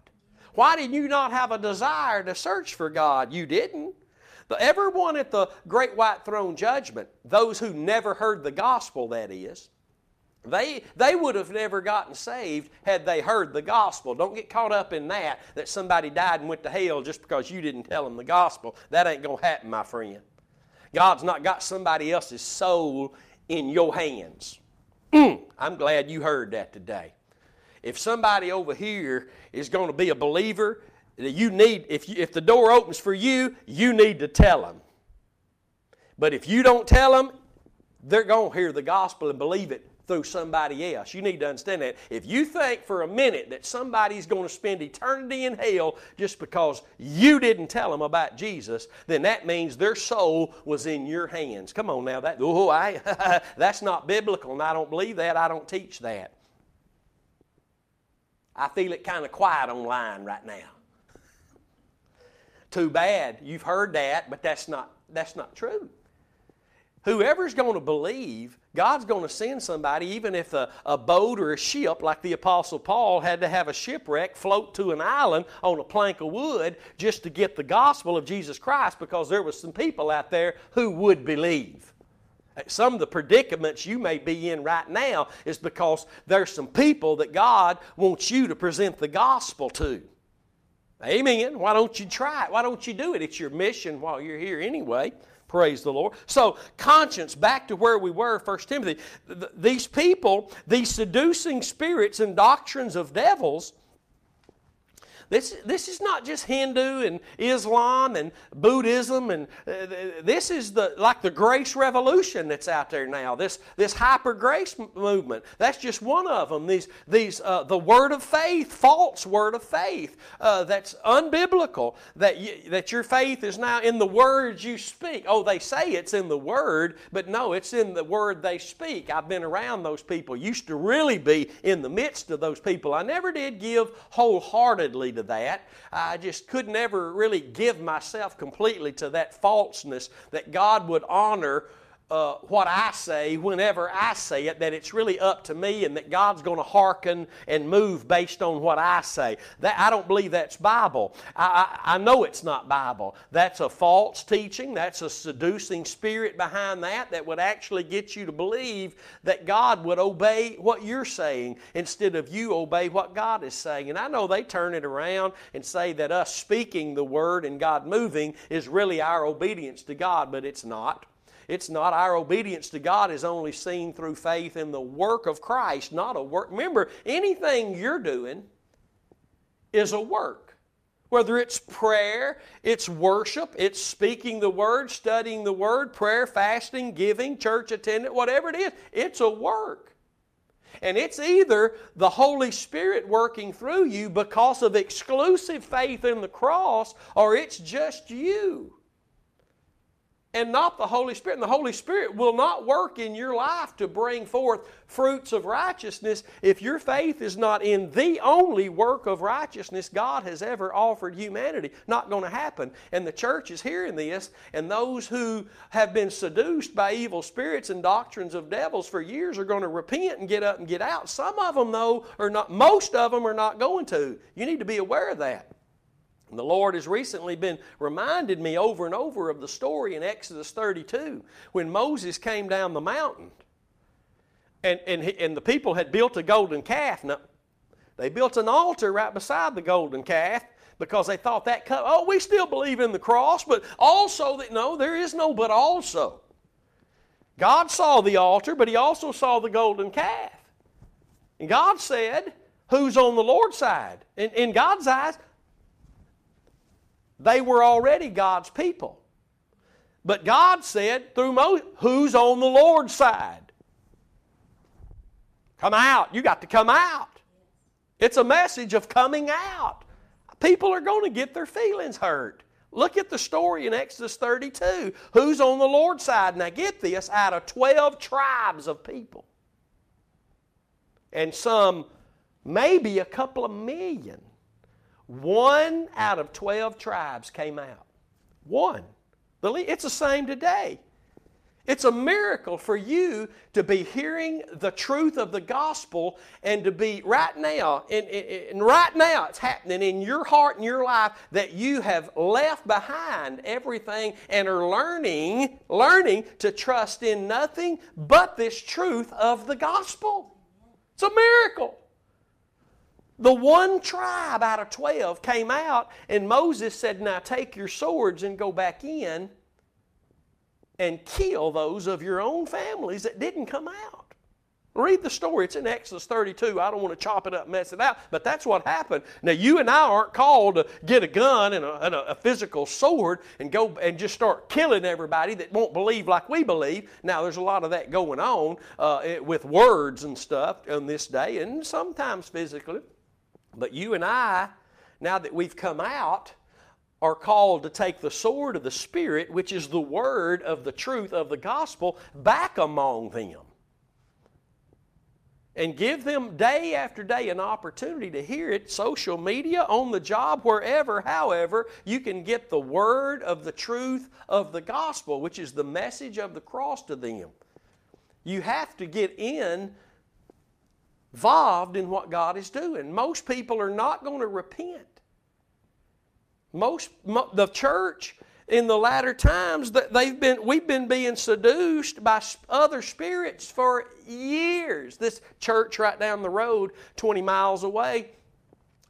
Why did you not have a desire to search for God? You didn't. The, everyone at the great white throne judgment, those who never heard the gospel, that is, they, they would have never gotten saved had they heard the gospel. Don't get caught up in that, that somebody died and went to hell just because you didn't tell them the gospel. That ain't going to happen, my friend. God's not got somebody else's soul in your hands. Mm, I'm glad you heard that today. If somebody over here is going to be a believer, you need, if, you, if the door opens for you, you need to tell them. But if you don't tell them, they're going to hear the gospel and believe it through somebody else. You need to understand that. If you think for a minute that somebody's going to spend eternity in hell just because you didn't tell them about Jesus, then that means their soul was in your hands. Come on now, that oh, I, that's not biblical, and I don't believe that. I don't teach that. I feel it kind of quiet online right now. Too bad. You've heard that, but that's not that's not true. Whoever's going to believe, God's going to send somebody, even if a, a, boat or a ship, like the Apostle Paul had to have a shipwreck, float to an island on a plank of wood just to get the gospel of Jesus Christ because there was some people out there who would believe. Uh, some of the predicaments you may be in right now is because there's some people that God wants you to present the gospel to. Amen. Why don't you try it? Why don't you do it? It's your mission while you're here anyway. Praise the Lord. So, conscience, back to where we were, 1 Timothy. These people, these seducing spirits and doctrines of devils, this, this is not just Hindu and Islam and Buddhism, and uh, this is the like the grace revolution that's out there now. This this hyper grace movement. That's just one of them. These these uh, the word of faith, false word of faith, uh, that's unbiblical. That that your faith is now in the words you speak. Oh, they say it's in the word, but no, it's in the word they speak. I've been around those people. Used to really be in the midst of those people. I never did give wholeheartedly to that. I just could never really give myself completely to that falseness that God would honor uh, what I say whenever I say it, that it's really up to me and that God's going to hearken and move based on what I say. That, I don't believe that's Bible. I, I, I know it's not Bible. That's a false teaching. That's a seducing spirit behind that that would actually get you to believe that God would obey what you're saying instead of you obey what God is saying. And I know they turn it around and say that us speaking the word and God moving is really our obedience to God, but it's not. It's not our obedience to God is only seen through faith in the work of Christ, not a work. Remember, anything you're doing is a work. Whether it's prayer, it's worship, it's speaking the word, studying the word, prayer, fasting, giving, church attendance, whatever it is, it's a work. And it's either the Holy Spirit working through you because of exclusive faith in the cross, or it's just you and not the Holy Spirit. And the Holy Spirit will not work in your life to bring forth fruits of righteousness if your faith is not in the only work of righteousness God has ever offered humanity. Not going to happen. And the church is hearing this, and those who have been seduced by evil spirits and doctrines of devils for years are going to repent and get up and get out. Some of them, though, are not, most of them are not going to. You need to be aware of that. The Lord has recently been reminded me over and over of the story in Exodus 32 when Moses came down the mountain and, and, and the people had built a golden calf. Now, they built an altar right beside the golden calf because they thought that, oh, we still believe in the cross, but also that, no, there is no but also. God saw the altar, but He also saw the golden calf. And God said, Who's on the Lord's side? In, in God's eyes, they were already God's people. But God said through Moses, who's on the Lord's side? Come out. You got to come out. It's a message of coming out. People are going to get their feelings hurt. Look at the story in Exodus 32. Who's on the Lord's side? Now get this out of 12 tribes of people. And some, maybe a couple of million. One out of 12 tribes came out. One. It's the same today. It's a miracle for you to be hearing the truth of the gospel and to be right now, and, and, right now it's happening in your heart and your life that you have left behind everything and are learning, learning to trust in nothing but this truth of the gospel. It's a miracle. The one tribe out of 12 came out, and Moses said, Now take your swords and go back in and kill those of your own families that didn't come out. Read the story. It's in Exodus 32. I don't want to chop it up mess it out, but that's what happened. Now, you and I aren't called to get a gun and a, and a, physical sword and go and just start killing everybody that won't believe like we believe. Now, there's a lot of that going on uh, with words and stuff on this day, and sometimes physically. But you and I, now that we've come out, are called to take the sword of the Spirit, which is the word of the truth of the gospel, back among them. And give them day after day an opportunity to hear it, social media, on the job, wherever, however, you can get the word of the truth of the gospel, which is the message of the cross to them. You have to get in involved in what God is doing. Most people are not going to repent. Most the church in the latter times that they've been we've been being seduced by other spirits for years. This church right down the road, 20 miles away,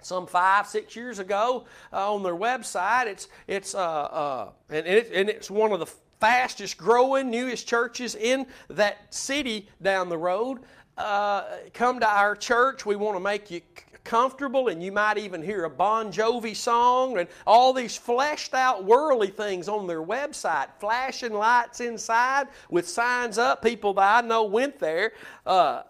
some five six years ago uh, on their website, it's it's uh, uh, and, it, and it's one of the fastest growing, newest churches in that city down the road. Uh, come to our church. We want to make you comfortable, and you might even hear a Bon Jovi song and all these fleshed out worldly things on their website, flashing lights inside with signs up. People that I know went there. Uh,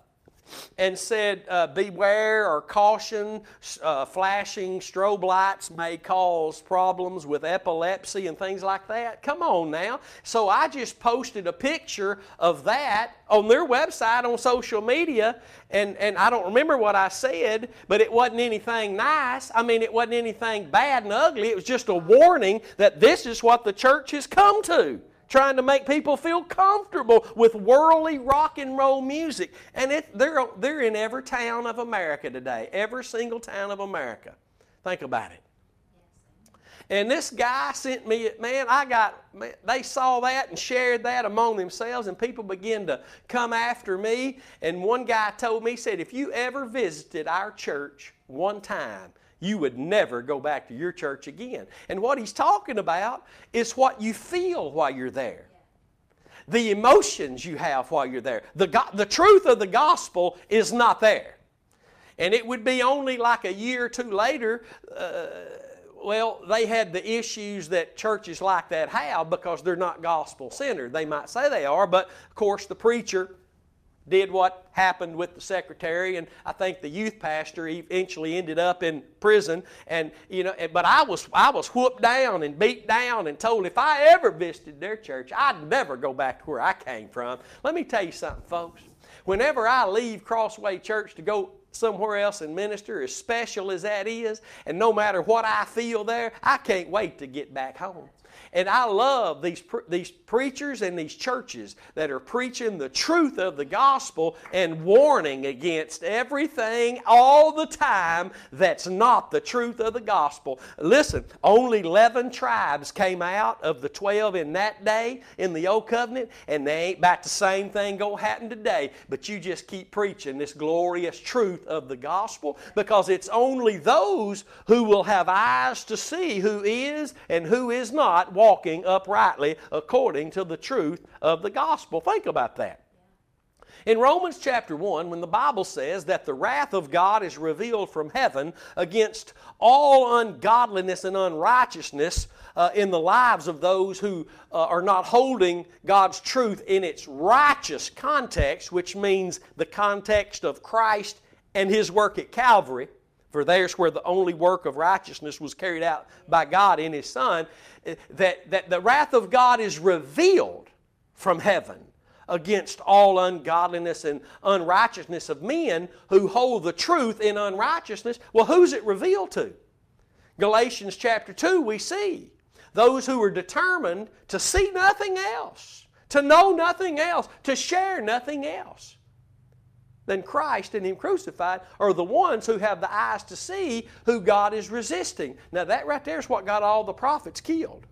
and said, uh, Beware or caution, uh, flashing strobe lights may cause problems with epilepsy and things like that. Come on now. So I just posted a picture of that on their website on social media, and, and I don't remember what I said, but it wasn't anything nice. I mean, it wasn't anything bad and ugly. It was just a warning that this is what the church has come to trying to make people feel comfortable with worldly rock and roll music. And it, they're, they're in every town of America today, every single town of America. Think about it. And this guy sent me, man, I got, man, they saw that and shared that among themselves, and people began to come after me. And one guy told me, he said, if you ever visited our church one time, you would never go back to your church again. And what he's talking about is what you feel while you're there. The emotions you have while you're there. The, go- the truth of the gospel is not there. And it would be only like a year or two later, uh, well, they had the issues that churches like that have because they're not gospel centered. They might say they are, but of course the preacher did what happened with the secretary and i think the youth pastor eventually ended up in prison and you know but i was i was whooped down and beat down and told if i ever visited their church i'd never go back to where i came from. Let me tell you something folks. Whenever i leave crossway church to go somewhere else and minister as special as that is and no matter what i feel there i can't wait to get back home and I love these, these preachers and these churches that are preaching the truth of the gospel and warning against everything all the time that's not the truth of the gospel. Listen, only 11 tribes came out of the 12 in that day in the Old Covenant, and they ain't about the same thing going to happen today. But you just keep preaching this glorious truth of the gospel because it's only those who will have eyes to see who is and who is not walking uprightly according to the truth of the gospel. Think about that. In Romans chapter 1, when the Bible says that the wrath of God is revealed from heaven against all ungodliness and unrighteousness uh, in the lives of those who uh, are not holding God's truth in its righteous context, which means the context of Christ and His work at Calvary. For there's where the only work of righteousness was carried out by God in His Son, eh, that, that the wrath of God is revealed from heaven against all ungodliness and unrighteousness of men who hold the truth in unrighteousness. Well, who's it revealed to? Galatians chapter 2, we see those who are determined to see nothing else, to know nothing else, to share nothing else than Christ and Him crucified are the ones who have the eyes to see who God is resisting. Now, that right there is what got all the prophets killed.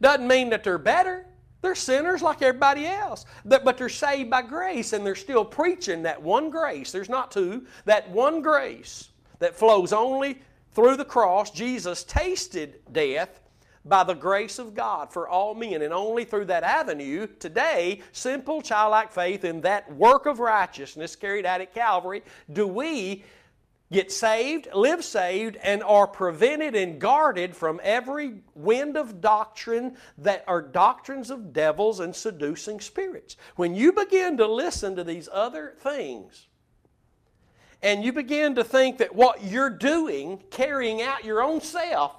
Doesn't mean that they're better. They're sinners like everybody else. But they're saved by grace and they're still preaching that one grace. There's not two. That one grace that flows only through the cross. Jesus tasted death by the grace of God for all men. And only through that avenue, today, simple childlike faith in that work of righteousness carried out at Calvary, do we get saved, live saved, and are prevented and guarded from every wind of doctrine that are doctrines of devils and seducing spirits. When you begin to listen to these other things, and you begin to think that what you're doing, carrying out your own self,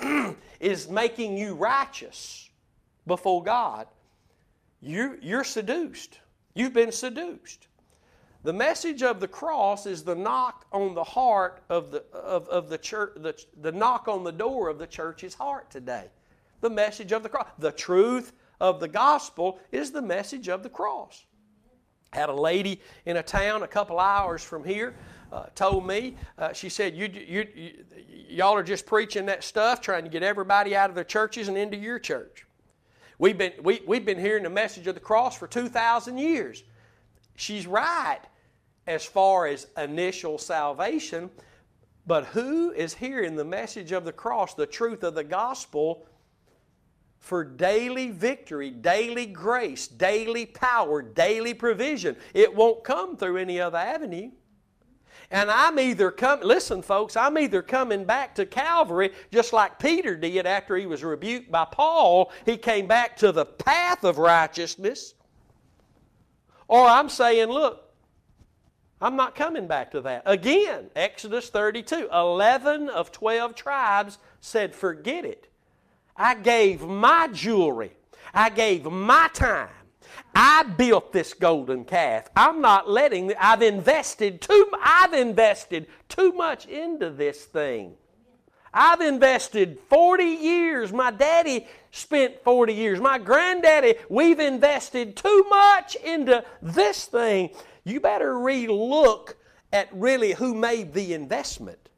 is making you righteous before God, you, you're seduced. You've been seduced. The message of the cross is the knock on the heart of the, of, of the church, the, the knock on the door of the church's heart today. The message of the cross. The truth of the gospel is the message of the cross. Had a lady in a town a couple hours from here uh, told me, uh, she said, you, you, you, Y'all are just preaching that stuff, trying to get everybody out of their churches and into your church. We've been, we, we've been hearing the message of the cross for 2,000 years. She's right as far as initial salvation, but who is hearing the message of the cross, the truth of the gospel, for daily victory, daily grace, daily power, daily provision? It won't come through any other avenue. And I'm either coming, listen, folks, I'm either coming back to Calvary just like Peter did after he was rebuked by Paul. He came back to the path of righteousness. Or I'm saying, look, I'm not coming back to that. Again, Exodus 32 11 of 12 tribes said, Forget it. I gave my jewelry, I gave my time. I built this golden calf. I'm not letting I've invested too I've invested too much into this thing. I've invested 40 years. My daddy spent 40 years. My granddaddy, we've invested too much into this thing you better relook at really who made the investment.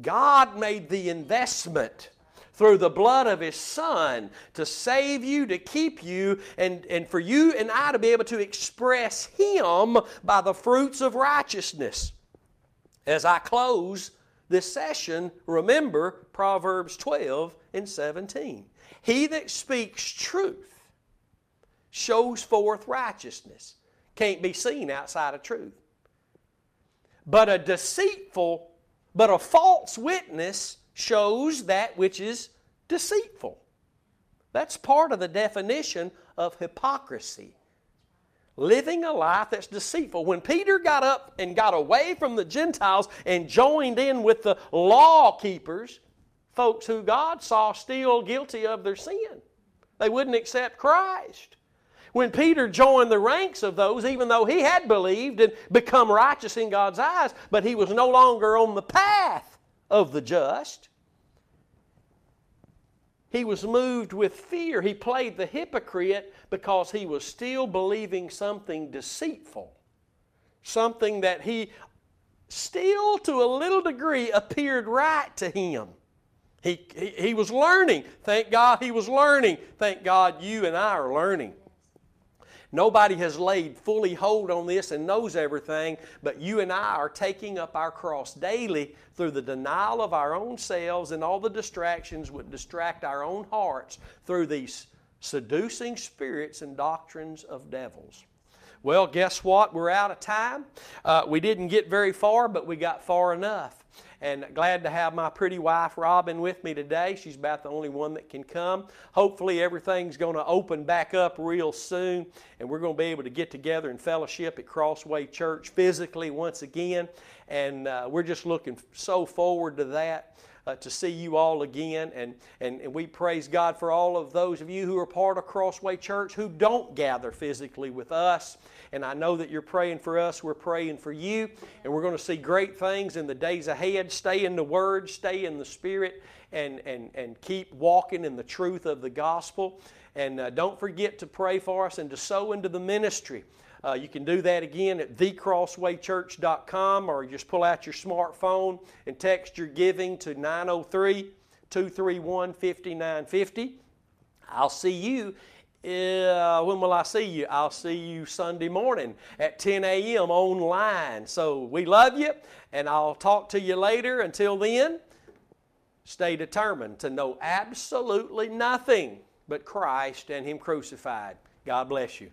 God made the investment through the blood of His Son to save you, to keep you, and, and for you and I to be able to express Him by the fruits of righteousness. As I close this session, remember Proverbs 12 and 17. He that speaks truth shows forth righteousness can't be seen outside of truth. But a deceitful, but a false witness shows that which is deceitful. That's part of the definition of hypocrisy. Living a life that's deceitful. When Peter got up and got away from the Gentiles and joined in with the law keepers, folks who God saw still guilty of their sin, they wouldn't accept Christ. When Peter joined the ranks of those, even though he had believed and become righteous in God's eyes, but he was no longer on the path of the just, he was moved with fear. He played the hypocrite because he was still believing something deceitful, something that he still, to a little degree, appeared right to him. He, he, he was learning. Thank God he was learning. Thank God you and I are learning. Nobody has laid fully hold on this and knows everything, but you and I are taking up our cross daily through the denial of our own selves and all the distractions would distract our own hearts through these seducing spirits and doctrines of devils. Well, guess what? We're out of time. Uh, we didn't get very far, but we got far enough. And glad to have my pretty wife Robin with me today. She's about the only one that can come. Hopefully, everything's going to open back up real soon, and we're going to be able to get together in fellowship at Crossway Church physically once again. And uh, we're just looking so forward to that uh, to see you all again. And, and, and we praise God for all of those of you who are part of Crossway Church who don't gather physically with us. And I know that you're praying for us. We're praying for you. And we're going to see great things in the days ahead. Stay in the Word, stay in the Spirit, and, and, and keep walking in the truth of the gospel. And uh, don't forget to pray for us and to sow into the ministry. Uh, you can do that again at thecrosswaychurch.com or just pull out your smartphone and text your giving to 903 231 5950. I'll see you. When will I see you? I'll see you Sunday morning at 10 a.m. online. So we love you, and I'll talk to you later. Until then, stay determined to know absolutely nothing but Christ and Him crucified. God bless you.